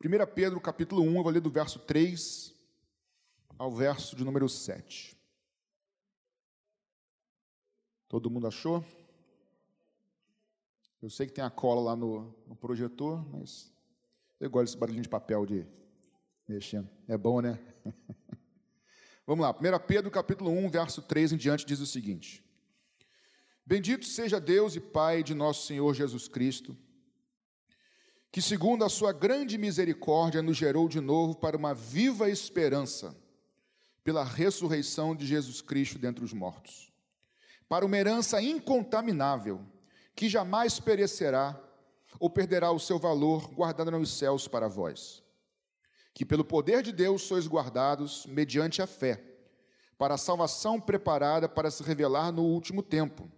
1 Pedro capítulo 1, eu vou ler do verso 3 ao verso de número 7. Todo mundo achou? Eu sei que tem a cola lá no, no projetor, mas eu gosto desse barulhinho de papel de mexendo. É bom, né? Vamos lá, 1 Pedro capítulo 1, verso 3 em diante diz o seguinte: Bendito seja Deus e Pai de nosso Senhor Jesus Cristo, que segundo a sua grande misericórdia nos gerou de novo para uma viva esperança pela ressurreição de Jesus Cristo dentre os mortos, para uma herança incontaminável, que jamais perecerá ou perderá o seu valor, guardada nos céus para vós que pelo poder de Deus sois guardados mediante a fé, para a salvação preparada para se revelar no último tempo.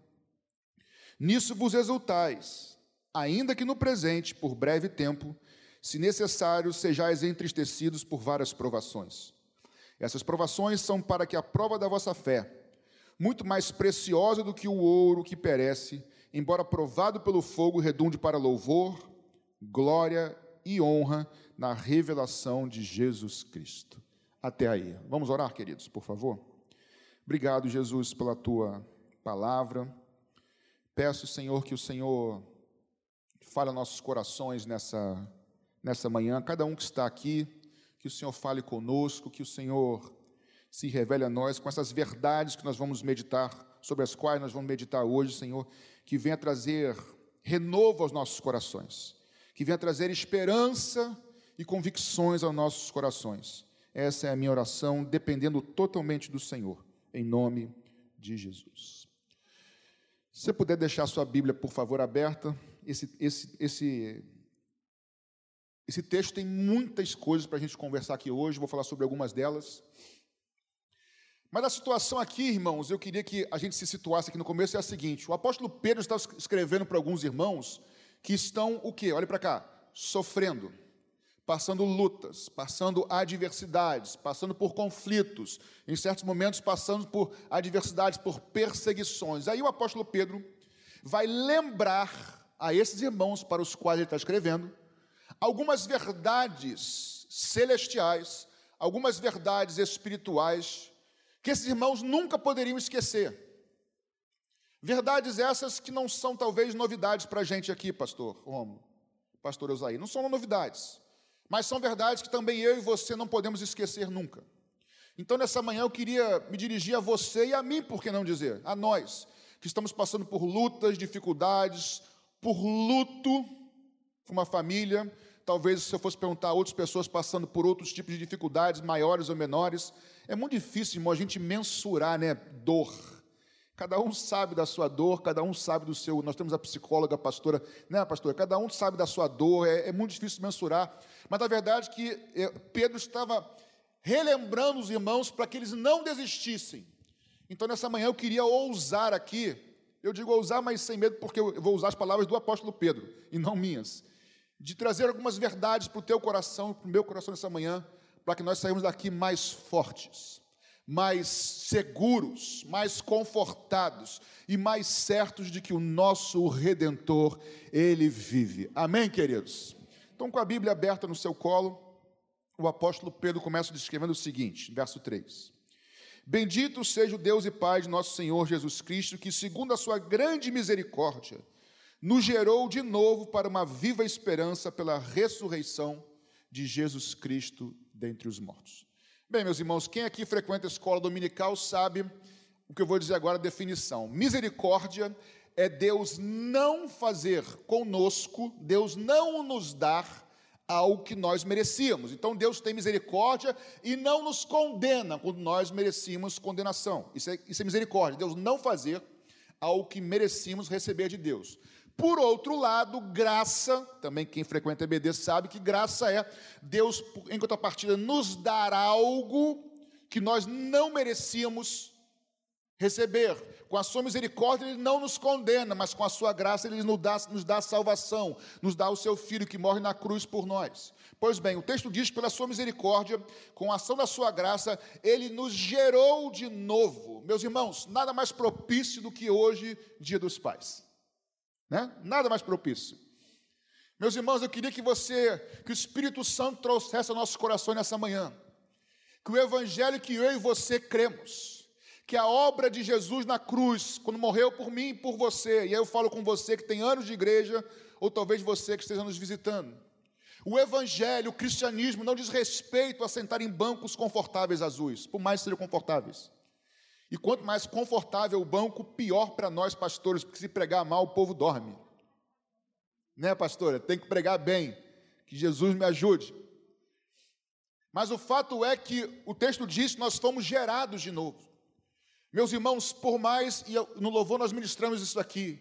Nisso vos exultais, ainda que no presente, por breve tempo, se necessário, sejais entristecidos por várias provações. Essas provações são para que a prova da vossa fé, muito mais preciosa do que o ouro que perece, embora provado pelo fogo, redunde para louvor, glória e honra na revelação de Jesus Cristo. Até aí. Vamos orar, queridos, por favor? Obrigado, Jesus, pela tua palavra. Peço, Senhor, que o Senhor fale aos nossos corações nessa, nessa manhã, cada um que está aqui, que o Senhor fale conosco, que o Senhor se revele a nós com essas verdades que nós vamos meditar, sobre as quais nós vamos meditar hoje, Senhor, que venha trazer renovo aos nossos corações, que venha trazer esperança e convicções aos nossos corações. Essa é a minha oração, dependendo totalmente do Senhor, em nome de Jesus. Se você puder deixar a sua Bíblia, por favor, aberta, esse, esse, esse, esse texto tem muitas coisas para a gente conversar aqui hoje, vou falar sobre algumas delas. Mas a situação aqui, irmãos, eu queria que a gente se situasse aqui no começo, é a seguinte: o apóstolo Pedro está escrevendo para alguns irmãos que estão o quê? Olhe para cá, sofrendo passando lutas, passando adversidades, passando por conflitos, em certos momentos passando por adversidades, por perseguições. Aí o apóstolo Pedro vai lembrar a esses irmãos para os quais ele está escrevendo algumas verdades celestiais, algumas verdades espirituais que esses irmãos nunca poderiam esquecer. Verdades essas que não são talvez novidades para a gente aqui, pastor Romo, pastor Eusaí, não são novidades. Mas são verdades que também eu e você não podemos esquecer nunca. Então, nessa manhã, eu queria me dirigir a você e a mim, por que não dizer? A nós, que estamos passando por lutas, dificuldades, por luto uma família. Talvez, se eu fosse perguntar a outras pessoas passando por outros tipos de dificuldades, maiores ou menores, é muito difícil, irmão, a gente mensurar, né? Dor Cada um sabe da sua dor, cada um sabe do seu. Nós temos a psicóloga, a pastora, né, pastora? Cada um sabe da sua dor, é, é muito difícil mensurar. Mas a verdade é que Pedro estava relembrando os irmãos para que eles não desistissem. Então, nessa manhã, eu queria ousar aqui, eu digo ousar, mas sem medo, porque eu vou usar as palavras do apóstolo Pedro, e não minhas, de trazer algumas verdades para o teu coração, para o meu coração nessa manhã, para que nós saímos daqui mais fortes mais seguros, mais confortados e mais certos de que o nosso redentor, ele vive. Amém, queridos. Então, com a Bíblia aberta no seu colo, o apóstolo Pedro começa descrevendo o seguinte, verso 3: Bendito seja o Deus e Pai de nosso Senhor Jesus Cristo, que, segundo a sua grande misericórdia, nos gerou de novo para uma viva esperança pela ressurreição de Jesus Cristo dentre os mortos. Bem, meus irmãos, quem aqui frequenta a escola dominical sabe o que eu vou dizer agora, a definição. Misericórdia é Deus não fazer conosco, Deus não nos dar algo que nós merecíamos. Então Deus tem misericórdia e não nos condena quando nós merecíamos condenação. Isso é, isso é misericórdia, Deus não fazer algo que merecíamos receber de Deus. Por outro lado, graça, também quem frequenta EBD sabe que graça é Deus, em contrapartida, nos dar algo que nós não merecíamos receber. Com a sua misericórdia, Ele não nos condena, mas com a sua graça, Ele nos dá, nos dá salvação, nos dá o seu Filho que morre na cruz por nós. Pois bem, o texto diz: pela sua misericórdia, com a ação da sua graça, Ele nos gerou de novo. Meus irmãos, nada mais propício do que hoje, Dia dos Pais. Né? Nada mais propício. Meus irmãos, eu queria que você, que o Espírito Santo trouxesse ao nosso coração nessa manhã, que o Evangelho que eu e você cremos, que a obra de Jesus na cruz, quando morreu por mim e por você, e aí eu falo com você que tem anos de igreja, ou talvez você que esteja nos visitando. O Evangelho, o cristianismo não diz respeito a sentar em bancos confortáveis azuis, por mais que sejam confortáveis. E quanto mais confortável o banco, pior para nós pastores, porque se pregar mal, o povo dorme. Né, pastora? Tem que pregar bem. Que Jesus me ajude. Mas o fato é que o texto diz que nós fomos gerados de novo. Meus irmãos, por mais, e no louvor nós ministramos isso aqui,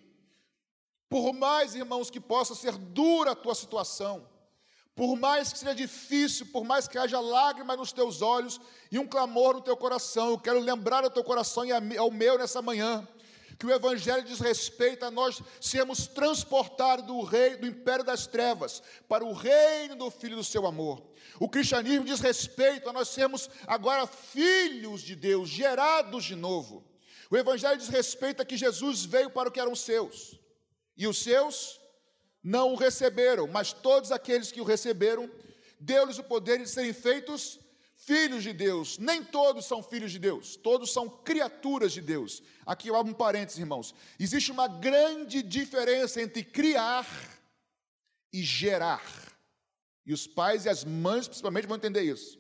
por mais, irmãos, que possa ser dura a tua situação, por mais que seja difícil, por mais que haja lágrimas nos teus olhos e um clamor no teu coração, eu quero lembrar ao teu coração e ao meu nessa manhã, que o Evangelho diz respeito a nós sermos transportados do rei, do império das trevas, para o reino do Filho do seu amor. O cristianismo diz respeito a nós sermos agora filhos de Deus, gerados de novo. O Evangelho diz respeito a que Jesus veio para o que eram seus, e os seus não o receberam, mas todos aqueles que o receberam, deu-lhes o poder de serem feitos filhos de Deus. Nem todos são filhos de Deus, todos são criaturas de Deus. Aqui eu abro um parênteses, irmãos. Existe uma grande diferença entre criar e gerar. E os pais e as mães, principalmente, vão entender isso.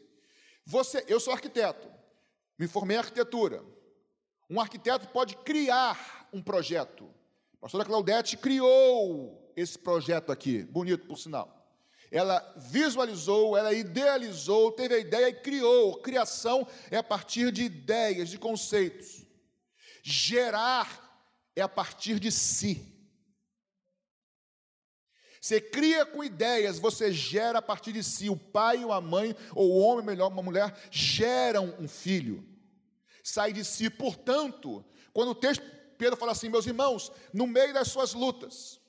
Você, eu sou arquiteto, me formei em arquitetura. Um arquiteto pode criar um projeto. A pastora Claudete criou esse projeto aqui, bonito por sinal. Ela visualizou, ela idealizou, teve a ideia e criou. Criação é a partir de ideias, de conceitos. Gerar é a partir de si. Você cria com ideias, você gera a partir de si. O pai ou a mãe, ou o homem, melhor, uma mulher, geram um filho. Sai de si. Portanto, quando o texto, Pedro fala assim, meus irmãos, no meio das suas lutas,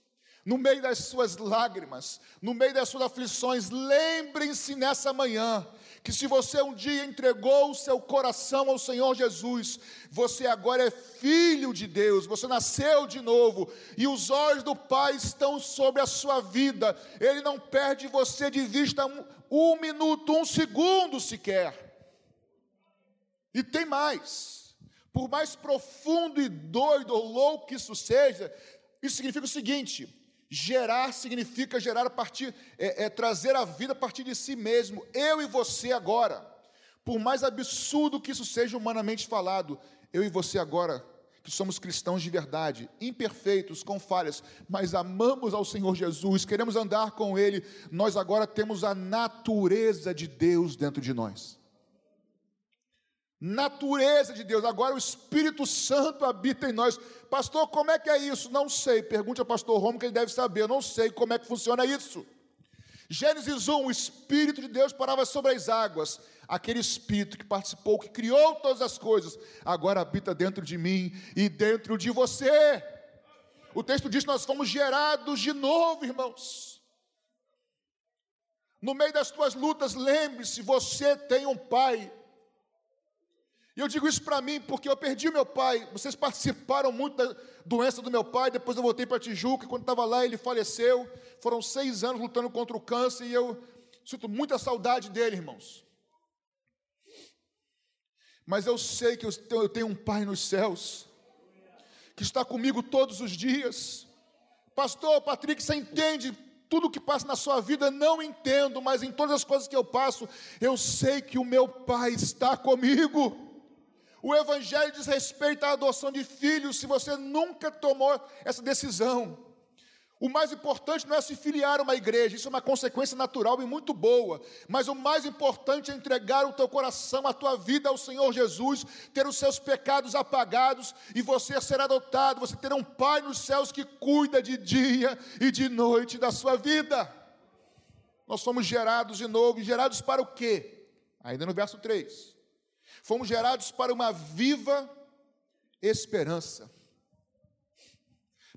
no meio das suas lágrimas, no meio das suas aflições, lembrem-se nessa manhã que se você um dia entregou o seu coração ao Senhor Jesus, você agora é filho de Deus, você nasceu de novo, e os olhos do Pai estão sobre a sua vida, Ele não perde você de vista um, um minuto, um segundo sequer. E tem mais, por mais profundo e doido ou louco que isso seja, isso significa o seguinte: Gerar significa gerar a partir, é, é, trazer a vida a partir de si mesmo. Eu e você agora, por mais absurdo que isso seja humanamente falado, eu e você agora, que somos cristãos de verdade, imperfeitos, com falhas, mas amamos ao Senhor Jesus, queremos andar com Ele, nós agora temos a natureza de Deus dentro de nós natureza de Deus. Agora o Espírito Santo habita em nós. Pastor, como é que é isso? Não sei. Pergunte ao pastor Romo que ele deve saber. Eu não sei como é que funciona isso. Gênesis 1, o Espírito de Deus parava sobre as águas. Aquele Espírito que participou, que criou todas as coisas, agora habita dentro de mim e dentro de você. O texto diz que nós fomos gerados de novo, irmãos. No meio das tuas lutas, lembre-se: você tem um Pai e eu digo isso para mim porque eu perdi o meu pai. Vocês participaram muito da doença do meu pai. Depois eu voltei para Tijuca. E quando estava lá, ele faleceu. Foram seis anos lutando contra o câncer. E eu sinto muita saudade dele, irmãos. Mas eu sei que eu tenho um pai nos céus. Que está comigo todos os dias. Pastor Patrick, você entende tudo o que passa na sua vida? Não entendo, mas em todas as coisas que eu passo, eu sei que o meu pai está comigo. O Evangelho diz respeito à adoção de filhos, se você nunca tomou essa decisão. O mais importante não é se filiar a uma igreja, isso é uma consequência natural e muito boa. Mas o mais importante é entregar o teu coração, a tua vida ao Senhor Jesus, ter os seus pecados apagados e você ser adotado, você ter um Pai nos céus que cuida de dia e de noite da sua vida. Nós somos gerados de novo, e gerados para o quê? Ainda no verso 3 Fomos gerados para uma viva esperança.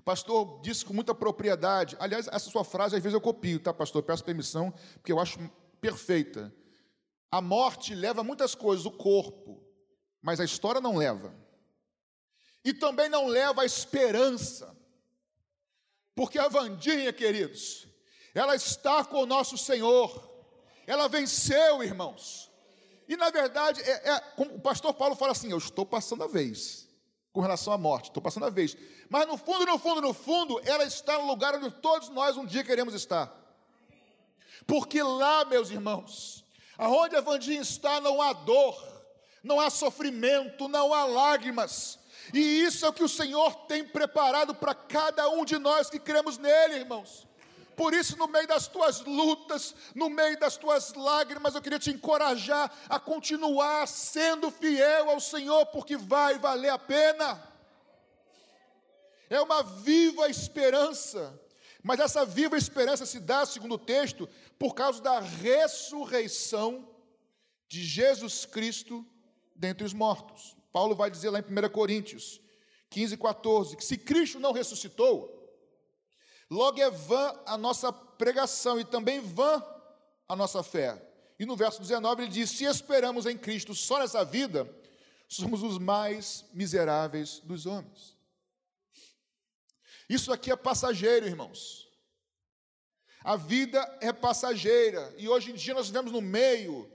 Pastor disse com muita propriedade. Aliás, essa sua frase às vezes eu copio, tá, pastor? Peço permissão, porque eu acho perfeita. A morte leva muitas coisas, o corpo, mas a história não leva. E também não leva a esperança. Porque a Vandinha, queridos, ela está com o nosso Senhor, ela venceu, irmãos. E na verdade, é, é, o pastor Paulo fala assim: eu estou passando a vez com relação à morte, estou passando a vez. Mas no fundo, no fundo, no fundo, ela está no lugar onde todos nós um dia queremos estar. Porque lá, meus irmãos, aonde a Vandinha está, não há dor, não há sofrimento, não há lágrimas. E isso é o que o Senhor tem preparado para cada um de nós que cremos nele, irmãos. Por isso, no meio das tuas lutas, no meio das tuas lágrimas, eu queria te encorajar a continuar sendo fiel ao Senhor, porque vai valer a pena. É uma viva esperança, mas essa viva esperança se dá, segundo o texto, por causa da ressurreição de Jesus Cristo dentre os mortos. Paulo vai dizer lá em 1 Coríntios 15, 14, que se Cristo não ressuscitou, Logo é vã a nossa pregação e também vã a nossa fé. E no verso 19 ele diz: Se esperamos em Cristo só nessa vida, somos os mais miseráveis dos homens. Isso aqui é passageiro, irmãos. A vida é passageira. E hoje em dia nós vivemos no meio,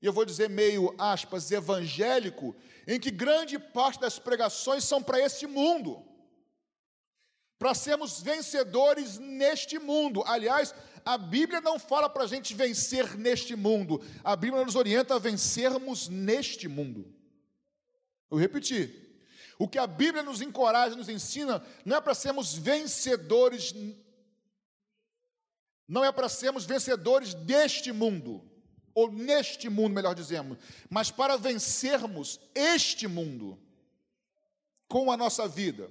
e eu vou dizer meio aspas, evangélico, em que grande parte das pregações são para este mundo para sermos vencedores neste mundo. Aliás, a Bíblia não fala para a gente vencer neste mundo, a Bíblia nos orienta a vencermos neste mundo. Eu repeti. O que a Bíblia nos encoraja, nos ensina, não é para sermos vencedores, não é para sermos vencedores deste mundo, ou neste mundo, melhor dizendo, mas para vencermos este mundo com a nossa vida.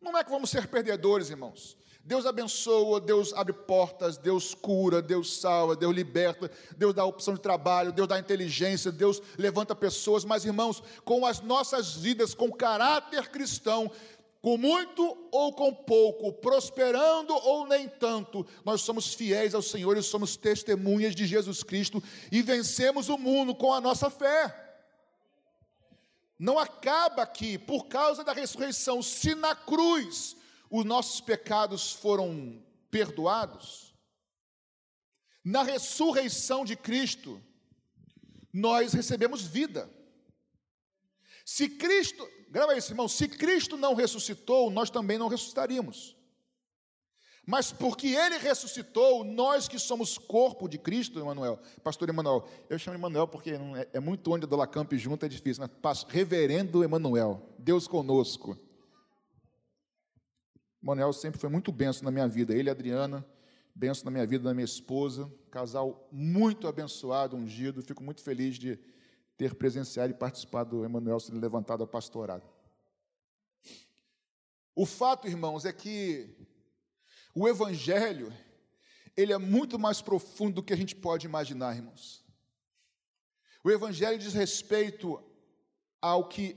Não é que vamos ser perdedores, irmãos. Deus abençoa, Deus abre portas, Deus cura, Deus salva, Deus liberta, Deus dá opção de trabalho, Deus dá inteligência, Deus levanta pessoas, mas irmãos, com as nossas vidas, com caráter cristão, com muito ou com pouco, prosperando ou nem tanto, nós somos fiéis ao Senhor e somos testemunhas de Jesus Cristo e vencemos o mundo com a nossa fé não acaba aqui, por causa da ressurreição. Se na cruz os nossos pecados foram perdoados, na ressurreição de Cristo, nós recebemos vida. Se Cristo, grava isso, irmão, se Cristo não ressuscitou, nós também não ressuscitaríamos. Mas porque ele ressuscitou, nós que somos corpo de Cristo, Emanuel, pastor Emanuel, eu chamo Emanuel porque é, é, muito onde a Dola Camp junto, é difícil, mas reverendo Emanuel, Deus conosco. Emanuel sempre foi muito benção na minha vida, ele e Adriana, benção na minha vida, na minha esposa, casal muito abençoado, ungido, fico muito feliz de ter presenciado e participado do Emanuel sendo levantado ao pastorado. O fato, irmãos, é que o Evangelho, ele é muito mais profundo do que a gente pode imaginar, irmãos. O Evangelho diz respeito ao que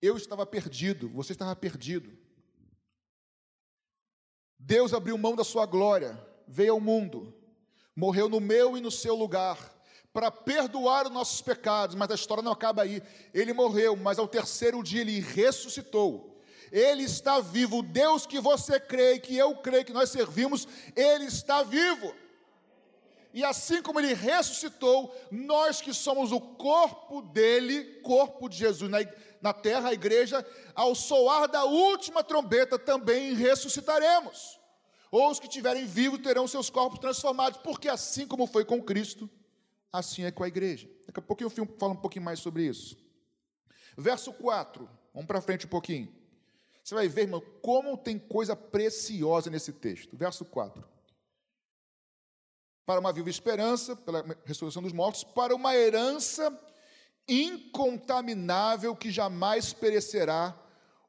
eu estava perdido, você estava perdido. Deus abriu mão da sua glória, veio ao mundo, morreu no meu e no seu lugar, para perdoar os nossos pecados, mas a história não acaba aí. Ele morreu, mas ao terceiro dia ele ressuscitou ele está vivo. O Deus que você crê, que eu creio, que nós servimos, Ele está vivo. E assim como Ele ressuscitou, nós que somos o corpo dele, corpo de Jesus na, na terra, a igreja, ao soar da última trombeta também ressuscitaremos. Ou os que estiverem vivos terão seus corpos transformados, porque assim como foi com Cristo, assim é com a igreja. Daqui a pouquinho eu falo um pouquinho mais sobre isso. Verso 4, vamos para frente um pouquinho. Você vai ver, irmão, como tem coisa preciosa nesse texto. Verso 4. Para uma viva esperança, pela ressurreição dos mortos, para uma herança incontaminável que jamais perecerá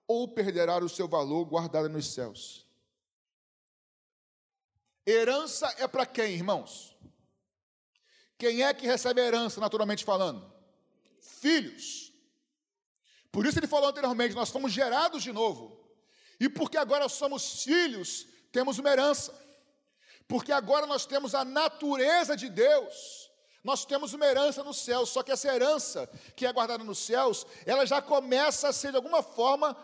ou perderá o seu valor guardada nos céus. Herança é para quem, irmãos? Quem é que recebe a herança, naturalmente falando? Filhos. Por isso ele falou anteriormente: nós fomos gerados de novo. E porque agora somos filhos, temos uma herança. Porque agora nós temos a natureza de Deus. Nós temos uma herança no céu, só que essa herança que é guardada nos céus, ela já começa a ser de alguma forma,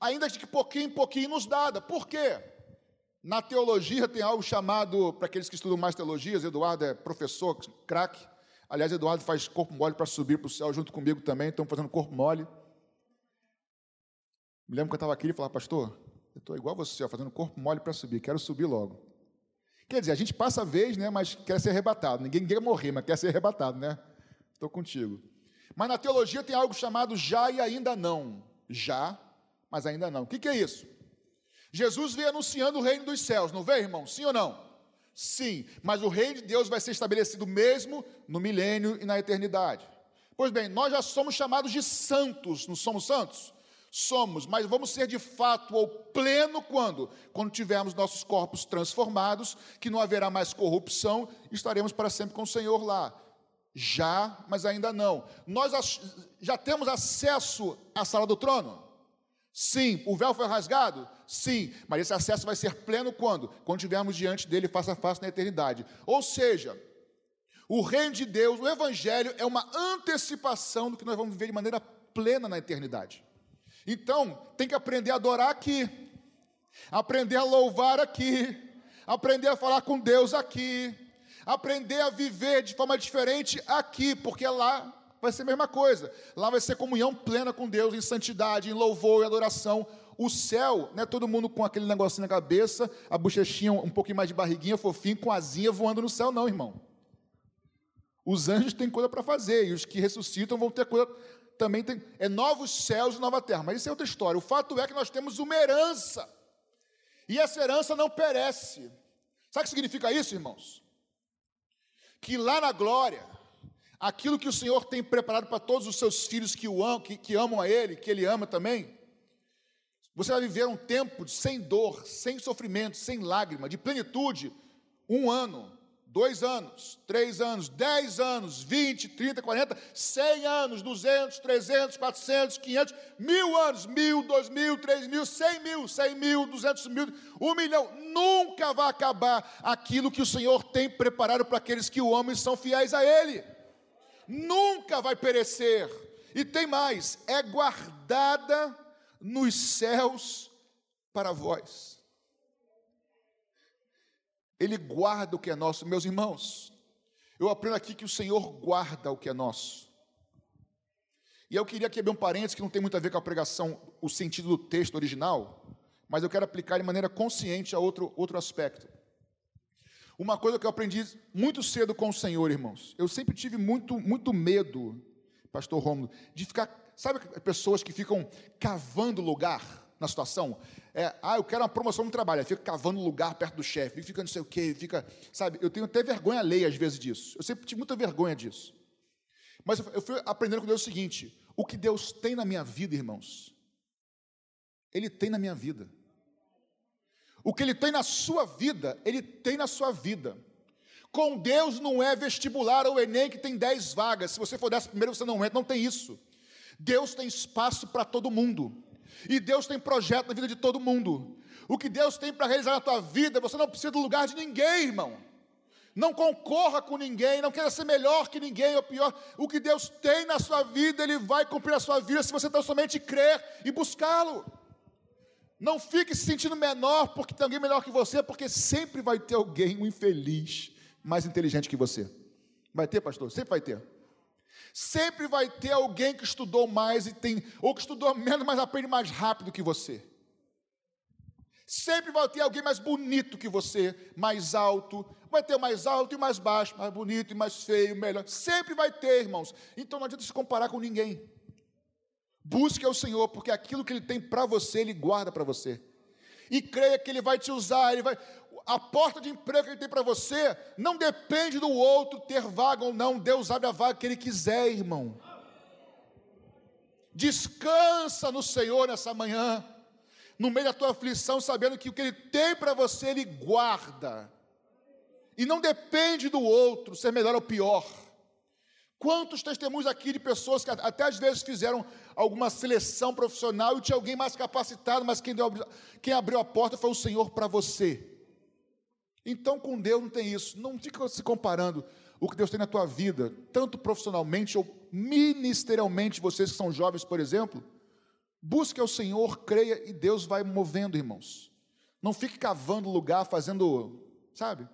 ainda de pouquinho em pouquinho, nos dada. Por quê? Na teologia tem algo chamado, para aqueles que estudam mais teologias, Eduardo é professor, craque. Aliás, Eduardo faz corpo mole para subir para o céu junto comigo também, estão fazendo corpo mole. Me lembro que eu estava aqui e falava, pastor, eu estou igual você, ó, fazendo corpo mole para subir, quero subir logo. Quer dizer, a gente passa a vez, né, mas quer ser arrebatado. Ninguém quer morrer, mas quer ser arrebatado, né? Estou contigo. Mas na teologia tem algo chamado já e ainda não. Já, mas ainda não. O que, que é isso? Jesus veio anunciando o reino dos céus, não veio, irmão? Sim ou não? Sim, mas o reino de Deus vai ser estabelecido mesmo no milênio e na eternidade. Pois bem, nós já somos chamados de santos, não somos santos? Somos, mas vamos ser de fato ou pleno quando? Quando tivermos nossos corpos transformados, que não haverá mais corrupção, estaremos para sempre com o Senhor lá. Já, mas ainda não. Nós já temos acesso à sala do trono? Sim. O véu foi rasgado? Sim. Mas esse acesso vai ser pleno quando? Quando estivermos diante dele face a face na eternidade. Ou seja, o reino de Deus, o evangelho, é uma antecipação do que nós vamos viver de maneira plena na eternidade. Então, tem que aprender a adorar aqui, aprender a louvar aqui, aprender a falar com Deus aqui, aprender a viver de forma diferente aqui, porque lá vai ser a mesma coisa. Lá vai ser comunhão plena com Deus, em santidade, em louvor e adoração. O céu, não é todo mundo com aquele negocinho na cabeça, a bochechinha um pouquinho mais de barriguinha, fofinho, com asinha voando no céu, não, irmão. Os anjos têm coisa para fazer, e os que ressuscitam vão ter coisa. Também tem. É novos céus e nova terra. Mas isso é outra história. O fato é que nós temos uma herança. E essa herança não perece. Sabe o que significa isso, irmãos? que lá na glória, aquilo que o Senhor tem preparado para todos os seus filhos que, o amam, que, que amam a Ele, que Ele ama também, você vai viver um tempo sem dor, sem sofrimento, sem lágrima, de plenitude, um ano, dois anos, três anos, dez anos, vinte, trinta, quarenta, cem anos, duzentos, trezentos, quatrocentos, quinhentos, mil anos, mil, dois mil, três mil, cem mil, cem mil, duzentos mil, um milhão, nunca vai acabar aquilo que o Senhor tem preparado para aqueles que o amam e são fiéis a Ele, nunca vai perecer, e tem mais, é guardada nos céus para vós. Ele guarda o que é nosso. Meus irmãos, eu aprendo aqui que o Senhor guarda o que é nosso. E eu queria aqui abrir um parênteses que não tem muito a ver com a pregação, o sentido do texto original, mas eu quero aplicar de maneira consciente a outro, outro aspecto. Uma coisa que eu aprendi muito cedo com o Senhor, irmãos. Eu sempre tive muito, muito medo, pastor Rômulo, de ficar, sabe pessoas que ficam cavando lugar na situação? É, ah, eu quero uma promoção no trabalho, fica cavando lugar perto do chefe, fica não sei o quê, fica, sabe, eu tenho até vergonha alheia às vezes disso. Eu sempre tive muita vergonha disso. Mas eu fui aprendendo com Deus o seguinte: o que Deus tem na minha vida, irmãos, Ele tem na minha vida. O que Ele tem na sua vida, Ele tem na sua vida. Com Deus não é vestibular ou Enem que tem 10 vagas. Se você for dessa primeiro, você não entra, não tem isso. Deus tem espaço para todo mundo. E Deus tem projeto na vida de todo mundo. O que Deus tem para realizar na tua vida, você não precisa do lugar de ninguém, irmão. Não concorra com ninguém, não queira ser melhor que ninguém ou pior. O que Deus tem na sua vida, Ele vai cumprir na sua vida se você tão somente crer e buscá-lo. Não fique se sentindo menor porque tem alguém melhor que você, porque sempre vai ter alguém, um infeliz, mais inteligente que você. Vai ter, pastor? Sempre vai ter. Sempre vai ter alguém que estudou mais e tem, ou que estudou menos, mas aprende mais rápido que você. Sempre vai ter alguém mais bonito que você, mais alto, vai ter mais alto e mais baixo, mais bonito e mais feio, melhor. Sempre vai ter, irmãos. Então não adianta se comparar com ninguém. Busque ao Senhor, porque aquilo que Ele tem para você, Ele guarda para você. E creia que Ele vai te usar, Ele vai a porta de emprego que ele tem para você não depende do outro ter vaga ou não. Deus abre a vaga que ele quiser, irmão. Descansa no Senhor nessa manhã, no meio da tua aflição, sabendo que o que ele tem para você, ele guarda. E não depende do outro ser melhor ou pior. Quantos testemunhos aqui de pessoas que até às vezes fizeram alguma seleção profissional e tinha alguém mais capacitado, mas quem, deu, quem abriu a porta foi o Senhor para você. Então, com Deus não tem isso. Não fica se comparando o que Deus tem na tua vida, tanto profissionalmente ou ministerialmente, vocês que são jovens, por exemplo. Busque ao Senhor, creia e Deus vai movendo, irmãos. Não fique cavando lugar, fazendo, sabe?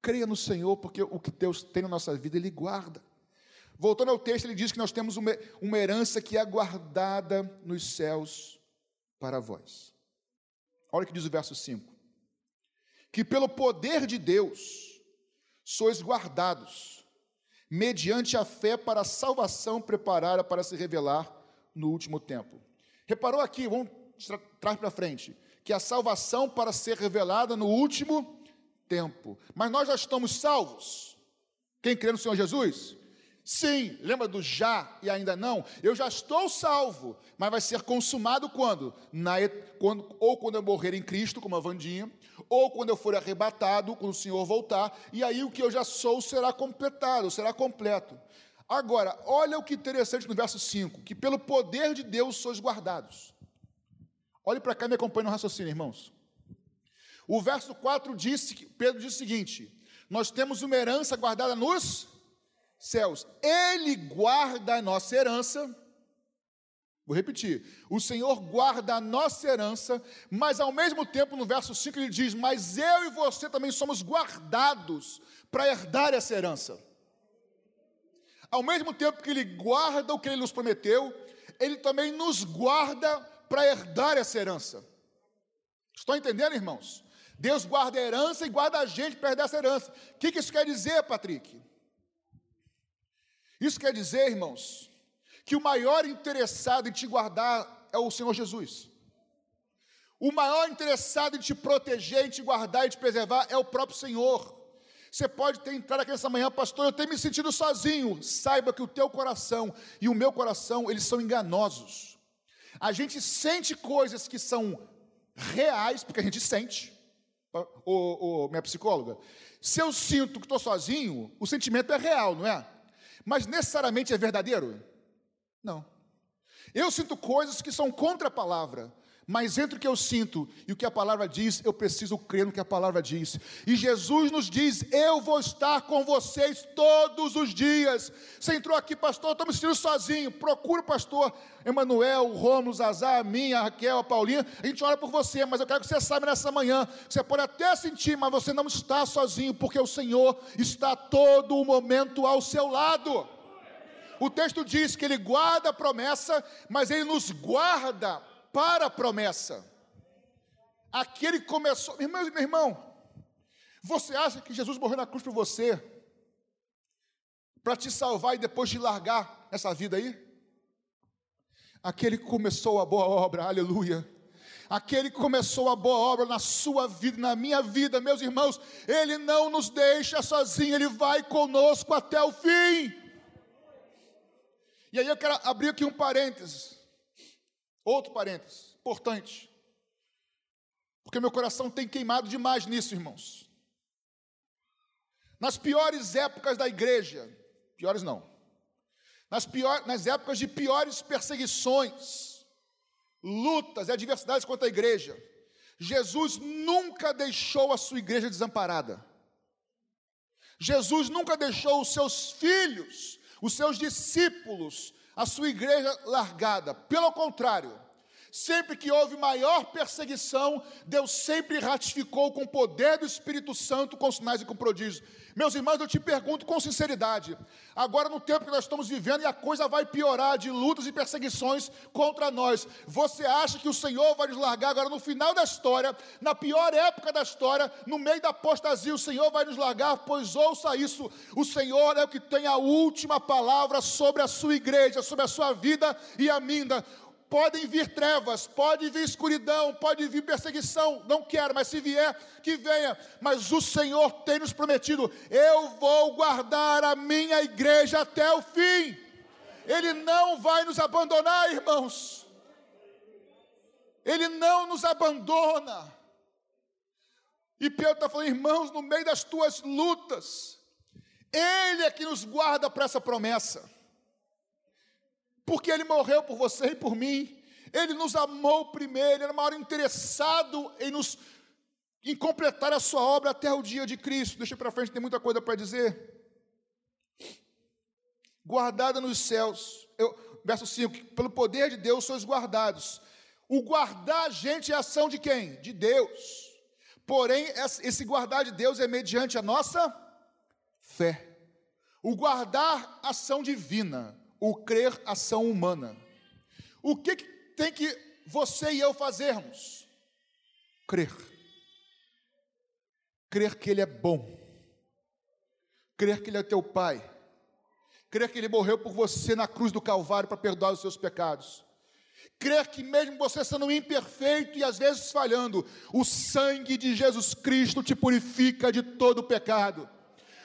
Creia no Senhor, porque o que Deus tem na nossa vida, Ele guarda. Voltando ao texto, ele diz que nós temos uma, herança que é guardada nos céus para vós. Olha o que diz o verso 5: Que pelo poder de Deus sois guardados, mediante a fé para a salvação preparada para se revelar no último tempo. Reparou aqui, vamos trás para frente, que a salvação para ser revelada no último tempo. Mas nós já estamos salvos. Quem crê no Senhor Jesus? Sim, lembra do já e ainda não? Eu já estou salvo, mas vai ser consumado quando? Na, quando ou quando eu morrer em Cristo, como a Vandinha, ou quando eu for arrebatado, quando o Senhor voltar, e aí o que eu já sou será completado, será completo. Agora, olha o que interessante no verso 5: que pelo poder de Deus sois guardados. Olhe para cá e me acompanhe no raciocínio, irmãos. O verso 4 disse, Pedro diz o seguinte: Nós temos uma herança guardada nos céus. Ele guarda a nossa herança. Vou repetir. O Senhor guarda a nossa herança, mas ao mesmo tempo, no verso 5, ele diz: Mas eu e você também somos guardados para herdar essa herança. Ao mesmo tempo que ele guarda o que ele nos prometeu, ele também nos guarda para herdar essa herança. Estão entendendo, irmãos? Deus guarda a herança e guarda a gente para herdar essa herança. O que isso quer dizer, Patrick? Isso quer dizer, irmãos, que o maior interessado em te guardar é o Senhor Jesus. O maior interessado em te proteger, em te guardar e te preservar é o próprio Senhor. Você pode ter entrado aqui nessa manhã, pastor, eu tenho me sentido sozinho. Saiba que o teu coração e o meu coração, eles são enganosos. A gente sente coisas que são reais, porque a gente sente. Ô, ô, minha psicóloga, se eu sinto que estou sozinho, o sentimento é real, não é? Mas necessariamente é verdadeiro? Não. Eu sinto coisas que são contra a palavra, mas entre o que eu sinto e o que a palavra diz, eu preciso crer no que a palavra diz. E Jesus nos diz: Eu vou estar com vocês todos os dias. Você entrou aqui, pastor, estou me sentindo sozinho. Procure o pastor Emanuel, o Romulo, o Zazá, a minha, a Raquel, a Paulinha. A gente ora por você, mas eu quero que você saiba nessa manhã. Você pode até sentir, mas você não está sozinho, porque o Senhor está todo o momento ao seu lado. O texto diz que ele guarda a promessa, mas ele nos guarda para a promessa. Aquele que começou, meu irmão, meu irmão, você acha que Jesus morreu na cruz por você, para te salvar e depois te largar essa vida aí? Aquele que começou a boa obra, aleluia. Aquele que começou a boa obra na sua vida, na minha vida, meus irmãos, ele não nos deixa sozinho, ele vai conosco até o fim. E aí eu quero abrir aqui um parênteses. Outro parênteses, importante. Porque meu coração tem queimado demais nisso, irmãos. Nas piores épocas da igreja, piores não, nas, pior, nas épocas de piores perseguições, lutas e adversidades contra a igreja, Jesus nunca deixou a sua igreja desamparada. Jesus nunca deixou os seus filhos, os seus discípulos, a sua igreja largada. Pelo contrário, sempre que houve maior perseguição, Deus sempre ratificou com o poder do Espírito Santo, com sinais e com prodígios. Meus irmãos, eu te pergunto com sinceridade, agora no tempo que nós estamos vivendo e a coisa vai piorar de lutas e perseguições contra nós, você acha que o Senhor vai nos largar agora no final da história, na pior época da história, no meio da apostasia, o Senhor vai nos largar? Pois ouça isso, o Senhor é o que tem a última palavra sobre a sua igreja, sobre a sua vida e a minha podem vir trevas, pode vir escuridão, pode vir perseguição, não quero, mas se vier, que venha. Mas o Senhor tem nos prometido: eu vou guardar a minha igreja até o fim. Ele não vai nos abandonar, irmãos. Ele não nos abandona. E Pedro está falando, irmãos, no meio das tuas lutas, Ele é que nos guarda para essa promessa porque Ele morreu por você e por mim. Ele nos amou primeiro, Ele era maior interessado em nos em completar a sua obra até o dia de Cristo. Deixa para frente, tem muita coisa para dizer. Guardada nos céus, eu, verso 5: pelo poder de Deus sois guardados. O guardar a gente é ação de quem? De Deus. Porém, esse guardar de Deus é mediante a nossa fé. O guardar, ação divina. O crer, ação humana. O que, que tem que você e eu fazermos? Crer. Crer que Ele é bom. Crer que Ele é teu Pai. Crer que Ele morreu por você na cruz do Calvário para perdoar os seus pecados crer que, mesmo você sendo imperfeito e às vezes falhando, o sangue de Jesus Cristo te purifica de todo o pecado.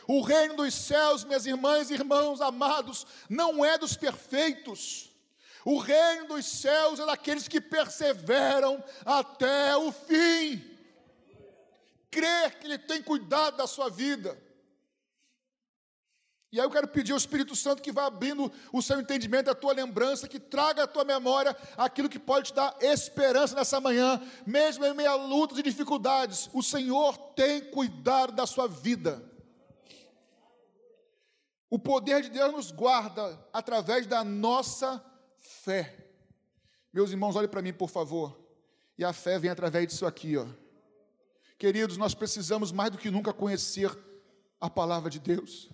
O reino dos céus, minhas irmãs e irmãos amados, não é dos perfeitos. O reino dos céus é daqueles que perseveram até o fim. Crer que Ele tem cuidado da sua vida. E aí eu quero pedir ao Espírito Santo que vá abrindo o seu entendimento, a tua lembrança, que traga à tua memória aquilo que pode te dar esperança nessa manhã, mesmo em meio a lutas e dificuldades. O Senhor tem cuidado da sua vida. O poder de Deus nos guarda através da nossa fé. Meus irmãos, olhem para mim, por favor. E a fé vem através disso aqui, ó. Queridos, nós precisamos mais do que nunca conhecer a palavra de Deus.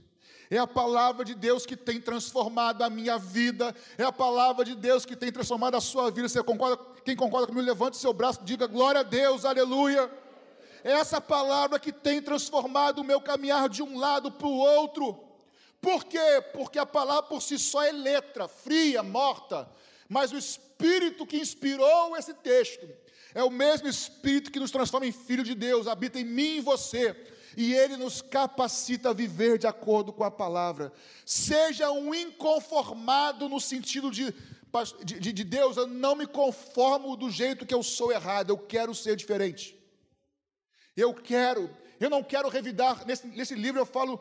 É a palavra de Deus que tem transformado a minha vida. É a palavra de Deus que tem transformado a sua vida. Você concorda? Quem concorda comigo, levante seu braço, diga glória a Deus, aleluia. É essa palavra que tem transformado o meu caminhar de um lado para o outro. Por quê? Porque a palavra por si só é letra, fria, morta. Mas o Espírito que inspirou esse texto é o mesmo Espírito que nos transforma em filho de Deus, habita em mim e em você e Ele nos capacita a viver de acordo com a palavra. Seja um inconformado no sentido de, de, de Deus, eu não me conformo do jeito que eu sou errado, eu quero ser diferente. Eu quero, eu não quero revidar, nesse, nesse livro eu falo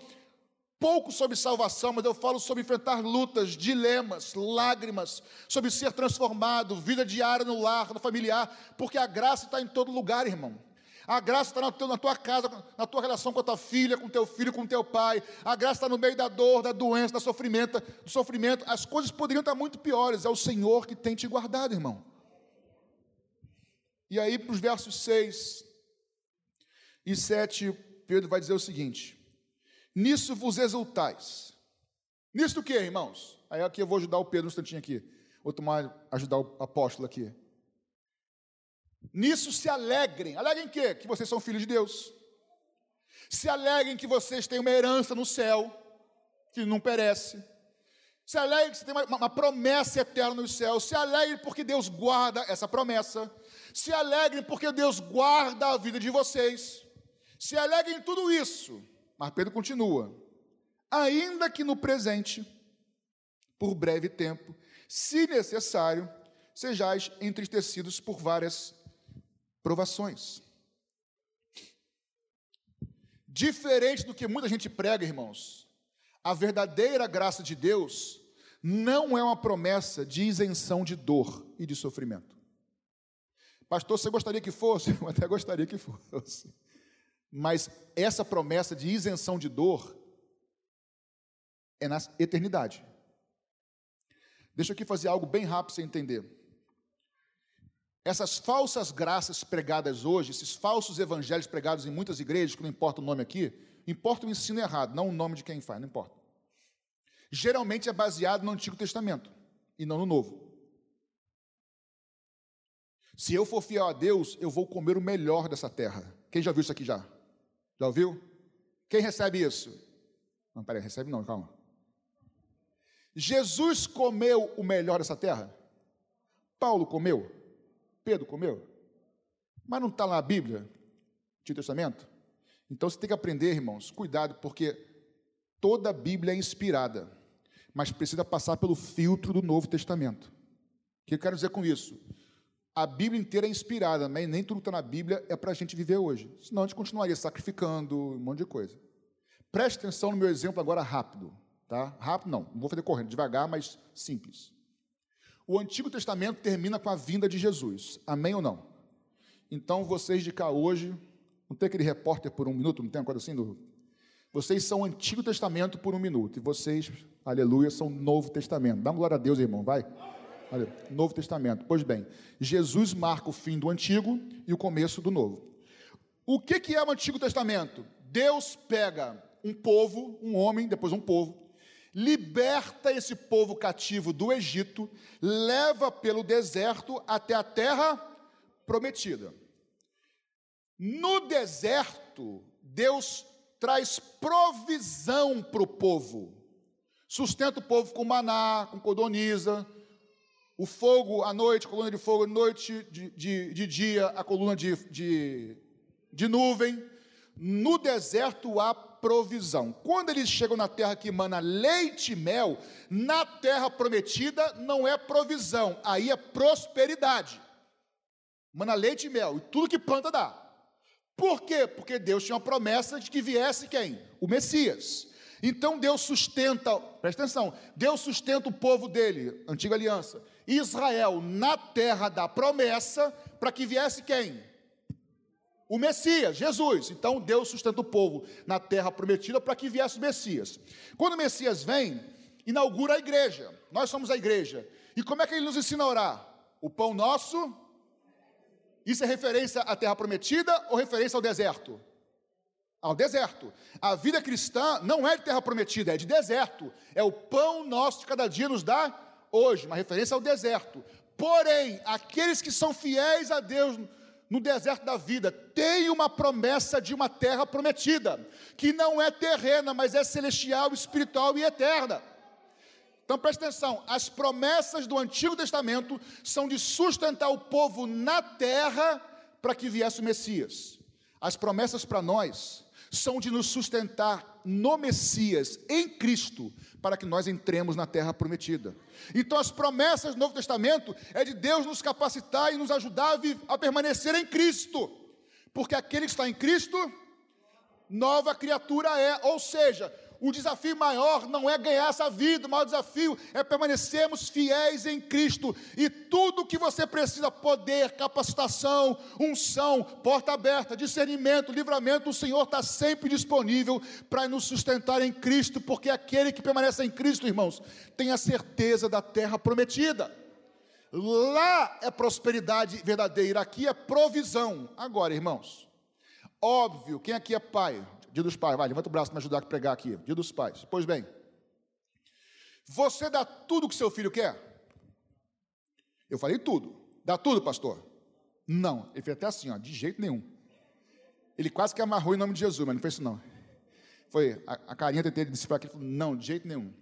pouco sobre salvação, mas eu falo sobre enfrentar lutas, dilemas, lágrimas, sobre ser transformado, vida diária no lar, no familiar, porque a graça está em todo lugar, irmão. A graça está na tua casa, na tua relação com a tua filha, com teu filho, com teu pai. A graça está no meio da dor, da doença, da sofrimento, do sofrimento. As coisas poderiam estar muito piores. É o Senhor que tem te guardado, irmão. E aí, para os versos 6 e 7, Pedro vai dizer o seguinte: Nisso vos exultais. Nisso o que, irmãos? Aí aqui eu vou ajudar o Pedro um instantinho aqui. Vou tomar, ajudar o apóstolo aqui. Nisso se alegrem. Alegrem quê? Que vocês são filhos de Deus. Se alegrem que vocês têm uma herança no céu, que não perece. Se alegrem que você tem uma, uma promessa eterna nos céus. Se alegrem porque Deus guarda essa promessa. Se alegrem porque Deus guarda a vida de vocês. Se alegrem em tudo isso. Mas Pedro continua. Ainda que no presente, por breve tempo, se necessário, sejais entristecidos por várias provações. Diferente do que muita gente prega, irmãos, a verdadeira graça de Deus não é uma promessa de isenção de dor e de sofrimento. Pastor, você gostaria que fosse? Eu até gostaria que fosse. Mas essa promessa de isenção de dor é na eternidade. Deixa eu aqui fazer algo bem rápido para você entender. Essas falsas graças pregadas hoje, esses falsos evangelhos pregados em muitas igrejas, que não importa o nome aqui, importa o ensino errado, não o nome de quem faz, não importa. Geralmente é baseado no Antigo Testamento e não no Novo. Se eu for fiel a Deus, eu vou comer o melhor dessa terra. Quem já viu isso aqui já? Já ouviu? Quem recebe isso? Não, peraí, recebe não, calma. Jesus comeu o melhor dessa terra? Paulo comeu? Pedro comeu? Mas não está na Bíblia, Antigo Testamento? Então você tem que aprender, irmãos, cuidado, porque toda a Bíblia é inspirada, mas precisa passar pelo filtro do Novo Testamento. O que eu quero dizer com isso? A Bíblia inteira é inspirada, mas nem tudo que está na Bíblia é para a gente viver hoje. Senão a gente continuaria sacrificando um monte de coisa. Preste atenção no meu exemplo agora rápido. Tá? Rápido não, não vou fazer correndo, devagar, mas simples. O Antigo Testamento termina com a vinda de Jesus. Amém ou não? Então, vocês de cá hoje, não tem aquele repórter por um minuto, não tem uma coisa assim? Do... Vocês são Antigo Testamento por um minuto. E vocês, aleluia, são Novo Testamento. Dá uma glória a Deus, irmão, vai. Novo Testamento. Pois bem, Jesus marca o fim do Antigo e o começo do Novo. O que, que é o Antigo Testamento? Deus pega um povo, um homem, depois um povo, liberta esse povo cativo do Egito, leva pelo deserto até a terra prometida. No deserto, Deus traz provisão para o povo, sustenta o povo com maná, com codoniza, o fogo à noite, a coluna de fogo noite, de, de, de dia, a coluna de, de, de nuvem. No deserto há provisão. Quando eles chegam na terra que emana leite e mel, na terra prometida não é provisão, aí é prosperidade. Mana leite e mel, e tudo que planta dá. Por quê? Porque Deus tinha uma promessa de que viesse quem? O Messias. Então Deus sustenta, presta atenção, Deus sustenta o povo dele, antiga aliança, Israel na terra da promessa, para que viesse quem? o Messias, Jesus. Então Deus sustenta o povo na terra prometida para que viesse o Messias. Quando o Messias vem, inaugura a igreja. Nós somos a igreja. E como é que ele nos ensina a orar? O pão nosso. Isso é referência à terra prometida ou referência ao deserto? Ao deserto. A vida cristã não é de terra prometida, é de deserto. É o pão nosso de cada dia nos dá hoje, uma referência ao deserto. Porém, aqueles que são fiéis a Deus no deserto da vida, tem uma promessa de uma terra prometida, que não é terrena, mas é celestial, espiritual e eterna. Então preste atenção: as promessas do Antigo Testamento são de sustentar o povo na terra para que viesse o Messias. As promessas para nós são de nos sustentar no Messias, em Cristo, para que nós entremos na terra prometida. Então, as promessas do Novo Testamento é de Deus nos capacitar e nos ajudar a, a permanecer em Cristo, porque aquele que está em Cristo, nova criatura é, ou seja, o desafio maior não é ganhar essa vida, o maior desafio é permanecermos fiéis em Cristo. E tudo que você precisa, poder, capacitação, unção, porta aberta, discernimento, livramento, o Senhor está sempre disponível para nos sustentar em Cristo, porque aquele que permanece em Cristo, irmãos, tem a certeza da terra prometida. Lá é prosperidade verdadeira, aqui é provisão. Agora, irmãos, óbvio, quem aqui é pai? Dia dos pais, vai, levanta o braço para me ajudar a pregar aqui. Dia dos pais. Pois bem, você dá tudo que seu filho quer? Eu falei tudo. Dá tudo, pastor? Não. Ele fez até assim, ó, de jeito nenhum. Ele quase que amarrou em nome de Jesus, mas não fez isso não. Foi a, a carinha tentei decifrar aqui, ele falou, não, de jeito nenhum.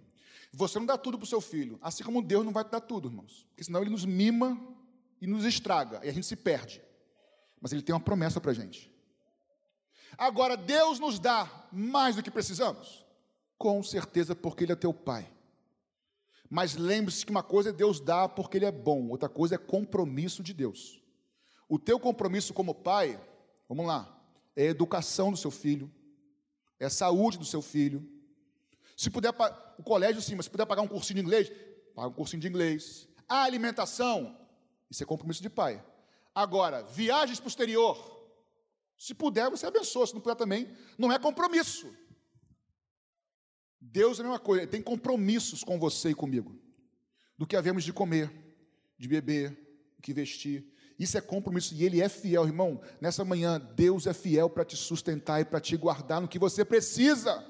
Você não dá tudo para o seu filho, assim como Deus não vai te dar tudo, irmãos. Porque senão ele nos mima e nos estraga, e a gente se perde. Mas ele tem uma promessa para a gente. Agora, Deus nos dá mais do que precisamos? Com certeza, porque Ele é teu Pai. Mas lembre-se que uma coisa é Deus dá porque Ele é bom, outra coisa é compromisso de Deus. O teu compromisso como pai, vamos lá, é a educação do seu filho, é a saúde do seu filho. Se puder, o colégio sim, mas se puder pagar um cursinho de inglês, paga um cursinho de inglês. A alimentação, isso é compromisso de pai. Agora, viagens para o exterior, se puder, você abençoa. Se não puder também, não é compromisso. Deus é a mesma coisa, ele tem compromissos com você e comigo. Do que havemos de comer, de beber, o que vestir. Isso é compromisso e ele é fiel, irmão. Nessa manhã, Deus é fiel para te sustentar e para te guardar no que você precisa.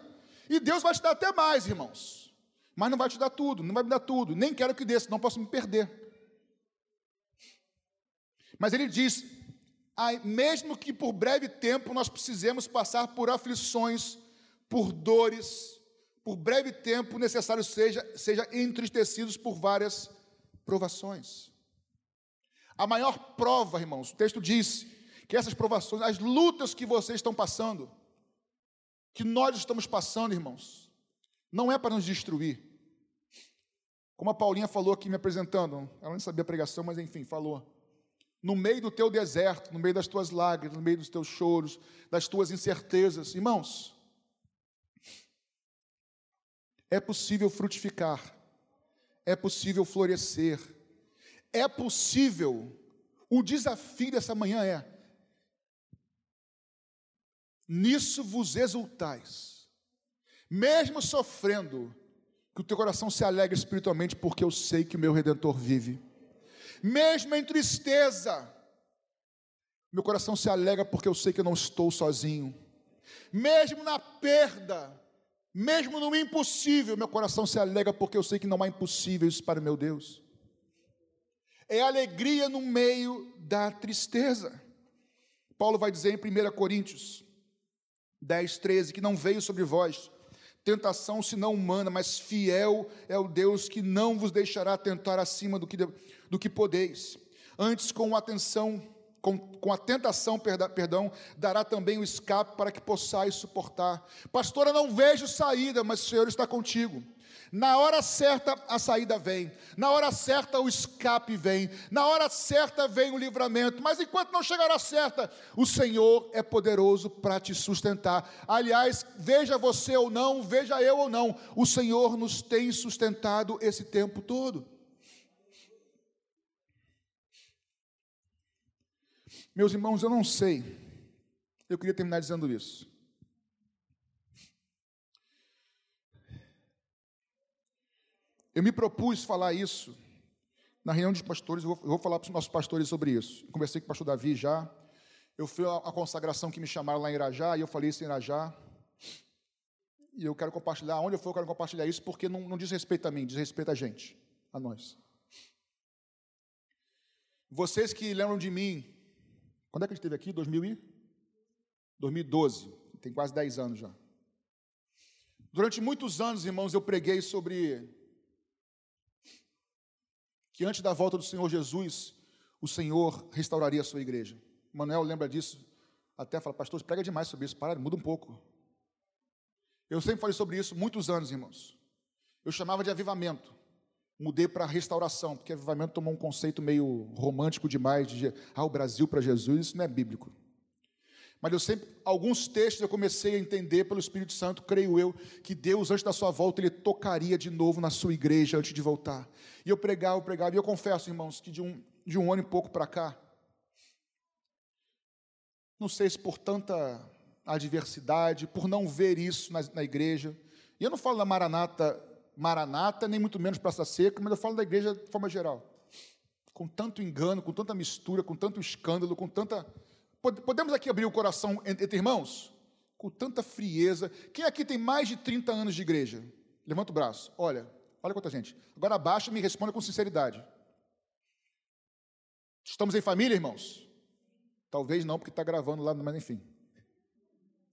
E Deus vai te dar até mais, irmãos. Mas não vai te dar tudo, não vai me dar tudo. Nem quero que dê, senão posso me perder. Mas ele diz: mesmo que por breve tempo nós precisemos passar por aflições, por dores, por breve tempo necessário seja, seja entristecidos por várias provações. A maior prova, irmãos, o texto diz que essas provações, as lutas que vocês estão passando, que nós estamos passando, irmãos, não é para nos destruir. Como a Paulinha falou aqui me apresentando, ela não sabia a pregação, mas enfim, falou no meio do teu deserto, no meio das tuas lágrimas, no meio dos teus choros, das tuas incertezas. Irmãos, é possível frutificar, é possível florescer, é possível. O desafio dessa manhã é: nisso vos exultais, mesmo sofrendo, que o teu coração se alegre espiritualmente, porque eu sei que o meu redentor vive mesmo em tristeza, Meu coração se alegra porque eu sei que eu não estou sozinho. Mesmo na perda, mesmo no impossível, meu coração se alegra porque eu sei que não há impossíveis para o meu Deus. É alegria no meio da tristeza. Paulo vai dizer em 1 Coríntios 10, 13, que não veio sobre vós tentação senão humana, mas fiel é o Deus que não vos deixará tentar acima do que, do que podeis. Antes, com atenção com, com a tentação, perdão, dará também o escape para que possais suportar. Pastora, não vejo saída, mas o Senhor está contigo. Na hora certa a saída vem, na hora certa o escape vem, na hora certa vem o livramento, mas enquanto não chegar a certa, o Senhor é poderoso para te sustentar. Aliás, veja você ou não, veja eu ou não, o Senhor nos tem sustentado esse tempo todo. Meus irmãos, eu não sei. Eu queria terminar dizendo isso. Eu me propus falar isso na reunião de pastores, eu vou, eu vou falar para os nossos pastores sobre isso. Eu conversei com o pastor Davi já. Eu fui a consagração que me chamaram lá em Irajá, e eu falei isso em Irajá. E eu quero compartilhar, onde eu for, eu quero compartilhar isso, porque não, não diz respeito a mim, diz respeito a gente, a nós. Vocês que lembram de mim, quando é que a gente esteve aqui? 2000 e? 2012. Tem quase 10 anos já. Durante muitos anos, irmãos, eu preguei sobre que antes da volta do Senhor Jesus, o Senhor restauraria a sua igreja. Manuel lembra disso, até fala, pastor, prega demais sobre isso, para, muda um pouco. Eu sempre falei sobre isso muitos anos, irmãos. Eu chamava de avivamento mudei para restauração, porque avivamento tomou um conceito meio romântico demais, de ah, o Brasil para Jesus, isso não é bíblico. Mas eu sempre, alguns textos eu comecei a entender pelo Espírito Santo, creio eu, que Deus, antes da sua volta, Ele tocaria de novo na sua igreja antes de voltar. E eu pregava, eu pregava, e eu confesso, irmãos, que de um, de um ano e pouco para cá, não sei se por tanta adversidade, por não ver isso na, na igreja, e eu não falo da Maranata Maranata, nem muito menos Praça Seca, mas eu falo da igreja de forma geral. Com tanto engano, com tanta mistura, com tanto escândalo, com tanta. Podemos aqui abrir o coração entre irmãos? Com tanta frieza. Quem aqui tem mais de 30 anos de igreja? Levanta o braço. Olha, olha quanta gente. Agora abaixa e me responda com sinceridade. Estamos em família, irmãos? Talvez não, porque está gravando lá, mas enfim.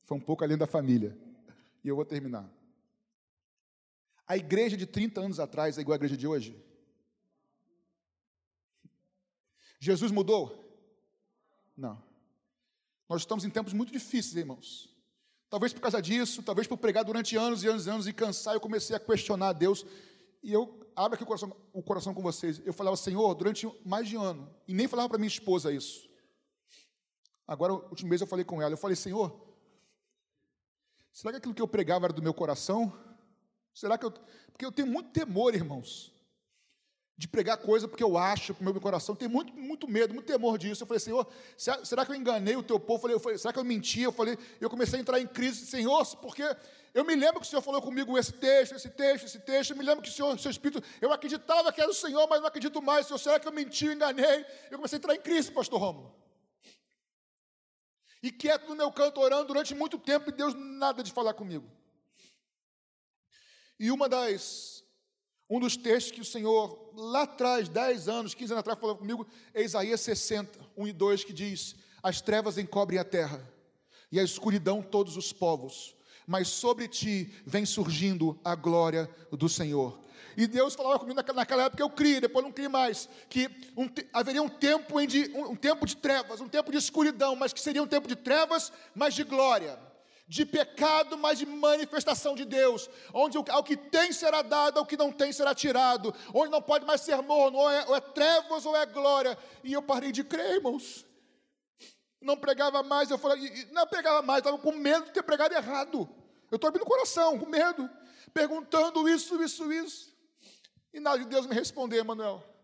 Foi um pouco além da família. E eu vou terminar. A igreja de 30 anos atrás é igual à igreja de hoje? Jesus mudou? Não. Nós estamos em tempos muito difíceis, irmãos. Talvez por causa disso, talvez por pregar durante anos e anos e anos e cansar, eu comecei a questionar a Deus. E eu abro aqui o coração, o coração com vocês. Eu falava, Senhor, durante mais de um ano, e nem falava para minha esposa isso. Agora, no último mês eu falei com ela. Eu falei, Senhor, será que aquilo que eu pregava era do meu coração? Será que eu. Porque eu tenho muito temor, irmãos, de pregar coisa porque eu acho com o meu coração. Tenho muito, muito medo, muito temor disso. Eu falei, Senhor, será que eu enganei o teu povo? Eu falei, eu falei, será que eu menti? Eu falei, eu comecei a entrar em crise, Senhor, porque eu me lembro que o Senhor falou comigo esse texto, esse texto, esse texto. Eu me lembro que o Senhor, seu Espírito, eu acreditava que era o Senhor, mas não acredito mais. Senhor, será que eu menti, eu enganei? Eu comecei a entrar em crise, pastor Romulo. E quieto no meu canto, orando durante muito tempo, e Deus nada de falar comigo. E uma das, um dos textos que o Senhor, lá atrás, 10 anos, 15 anos atrás, falou comigo, é Isaías 60, 1 e 2, que diz: As trevas encobrem a terra, e a escuridão todos os povos, mas sobre ti vem surgindo a glória do Senhor. E Deus falava comigo naquela, época, eu criei, depois não criei mais, que um, haveria um tempo, de, um, um tempo de trevas, um tempo de escuridão, mas que seria um tempo de trevas, mas de glória de pecado, mas de manifestação de Deus, onde ao que tem será dado, ao que não tem será tirado, onde não pode mais ser morno, ou é, ou é trevas ou é glória. E eu parei de crer, irmãos. Não pregava mais, eu falei, não pregava mais, estava com medo de ter pregado errado. Eu estou abrindo o coração, com medo, perguntando isso, isso, isso. E nada de Deus me responder, Manuel.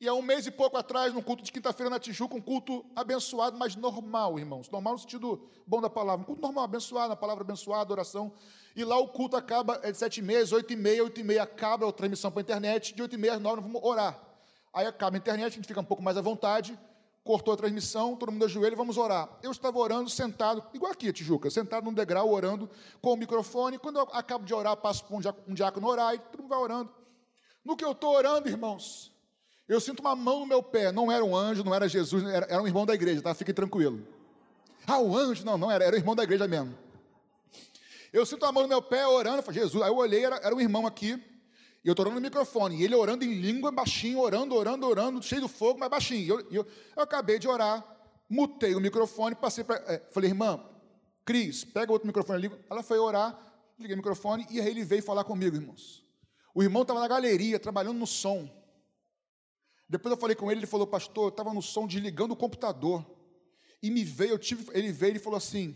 E há um mês e pouco atrás, num culto de quinta-feira na Tijuca, um culto abençoado, mas normal, irmãos. Normal no sentido bom da palavra. Um culto normal, abençoado, a palavra abençoada, oração. E lá o culto acaba é de sete e meia, oito e meia, oito e meia acaba a transmissão para a internet, de oito e meia às nove vamos orar. Aí acaba a internet, a gente fica um pouco mais à vontade, cortou a transmissão, todo mundo ajoelha, vamos orar. Eu estava orando sentado, igual aqui, Tijuca, sentado num degrau, orando com o microfone. Quando eu acabo de orar, passo para um diácono orar, e todo mundo vai orando. No que eu estou orando, irmãos, eu sinto uma mão no meu pé. Não era um anjo, não era Jesus, era, era um irmão da igreja, tá? Fique tranquilo. Ah, o anjo, não, não era, era o irmão da igreja mesmo. Eu sinto a mão no meu pé orando, falei, Jesus. Aí eu olhei, era, era um irmão aqui, e eu estou orando no microfone, e ele orando em língua, baixinho, orando, orando, orando, cheio do fogo, mas baixinho. Eu, eu, eu acabei de orar, mutei o microfone, passei para. É, falei, irmã, Cris, pega outro microfone ali. Ela foi orar, liguei o microfone, e aí ele veio falar comigo, irmãos. O irmão estava na galeria, trabalhando no som. Depois eu falei com ele, ele falou, pastor, eu estava no som desligando o computador. E me veio, eu tive, ele veio e falou assim,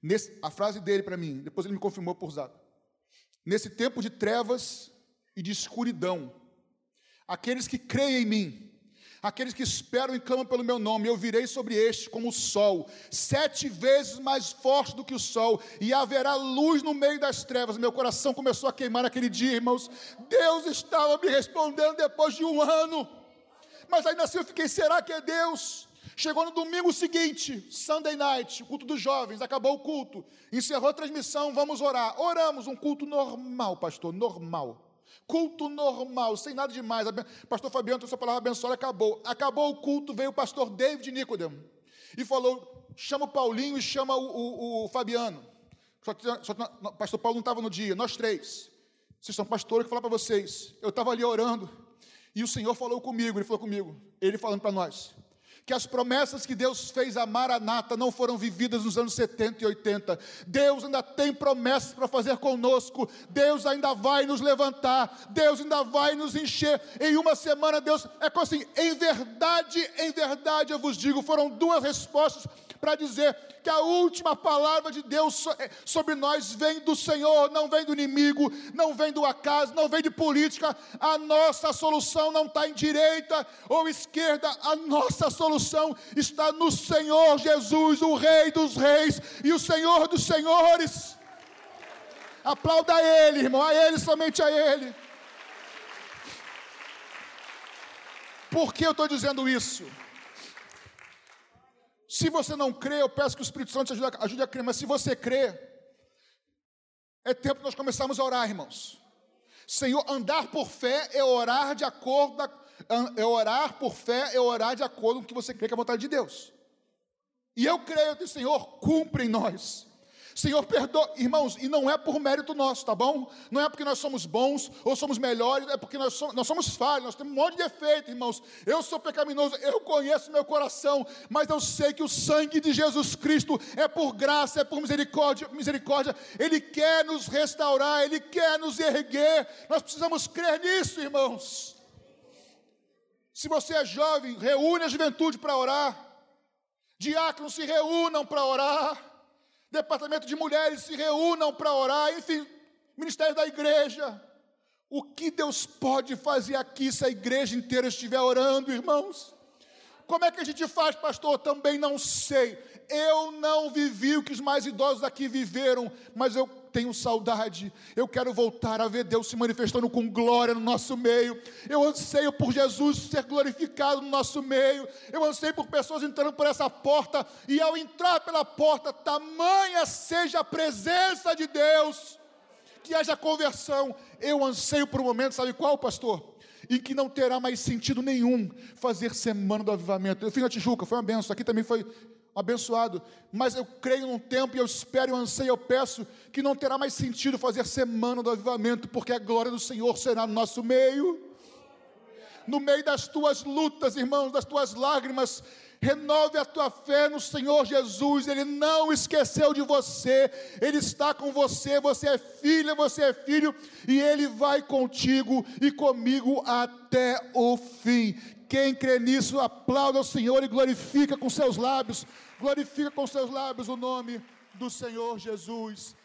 nesse, a frase dele para mim, depois ele me confirmou por zap. Nesse tempo de trevas e de escuridão, aqueles que creem em mim, aqueles que esperam e clamam pelo meu nome, eu virei sobre este como o sol, sete vezes mais forte do que o sol, e haverá luz no meio das trevas. Meu coração começou a queimar naquele dia, irmãos. Deus estava me respondendo depois de um ano, mas ainda assim eu fiquei: será que é Deus? Chegou no domingo seguinte, Sunday night, culto dos jovens, acabou o culto, encerrou a transmissão, vamos orar. Oramos, um culto normal, pastor, normal. Culto normal, sem nada demais. Pastor Fabiano trouxe a palavra abençoada, acabou. Acabou o culto, veio o pastor David Nicodemo e falou: chama o Paulinho e chama o, o, o Fabiano. Só que, só o pastor Paulo não estava no dia, nós três. Vocês são pastores, que falar para vocês. Eu estava ali orando e o Senhor falou comigo, ele falou comigo, ele falando para nós que as promessas que Deus fez a Maranata não foram vividas nos anos 70 e 80. Deus ainda tem promessas para fazer conosco. Deus ainda vai nos levantar. Deus ainda vai nos encher. Em uma semana, Deus é assim: em verdade, em verdade, eu vos digo, foram duas respostas para dizer que a última palavra de Deus eh, sobre nós vem do Senhor, não vem do inimigo, não vem do acaso, não vem de política. A nossa solução não está em direita ou esquerda, a nossa solução está no Senhor Jesus, o Rei dos Reis e o Senhor dos Senhores. Aplauda a Ele, irmão, a Ele, somente a Ele. Por que eu estou dizendo isso? Se você não crê, eu peço que o Espírito Santo te ajude, ajude a crer, mas se você crê, é tempo de nós começarmos a orar, irmãos. Senhor, andar por fé é orar de acordo, é orar por fé, é orar de acordo com o que você crê que é a vontade de Deus. E eu creio que Senhor cumpre em nós. Senhor, perdoa, irmãos, e não é por mérito nosso, tá bom? Não é porque nós somos bons ou somos melhores, é porque nós somos, nós somos falhos, nós temos um monte de defeito, irmãos. Eu sou pecaminoso, eu conheço meu coração, mas eu sei que o sangue de Jesus Cristo é por graça, é por misericórdia, misericórdia. Ele quer nos restaurar, ele quer nos erguer. Nós precisamos crer nisso, irmãos. Se você é jovem, reúne a juventude para orar. Diáconos se reúnam para orar departamento de mulheres se reúnam para orar, enfim, ministério da igreja. O que Deus pode fazer aqui se a igreja inteira estiver orando, irmãos? Como é que a gente faz, pastor? Também não sei. Eu não vivi o que os mais idosos aqui viveram, mas eu tenho saudade, eu quero voltar a ver Deus se manifestando com glória no nosso meio. Eu anseio por Jesus ser glorificado no nosso meio. Eu anseio por pessoas entrando por essa porta e ao entrar pela porta, tamanha seja a presença de Deus, que haja conversão. Eu anseio por um momento, sabe qual, pastor? em que não terá mais sentido nenhum fazer semana do avivamento. Eu fiz na Tijuca, foi uma benção. Aqui também foi abençoado, mas eu creio num tempo e eu espero, eu anseio, eu peço que não terá mais sentido fazer semana do avivamento, porque a glória do Senhor será no nosso meio. No meio das tuas lutas, irmãos, das tuas lágrimas, renove a tua fé no Senhor Jesus, Ele não esqueceu de você, Ele está com você, você é filha, você é filho, e Ele vai contigo e comigo até o fim. Quem crê nisso, aplauda o Senhor e glorifica com seus lábios, glorifica com seus lábios o nome do Senhor Jesus.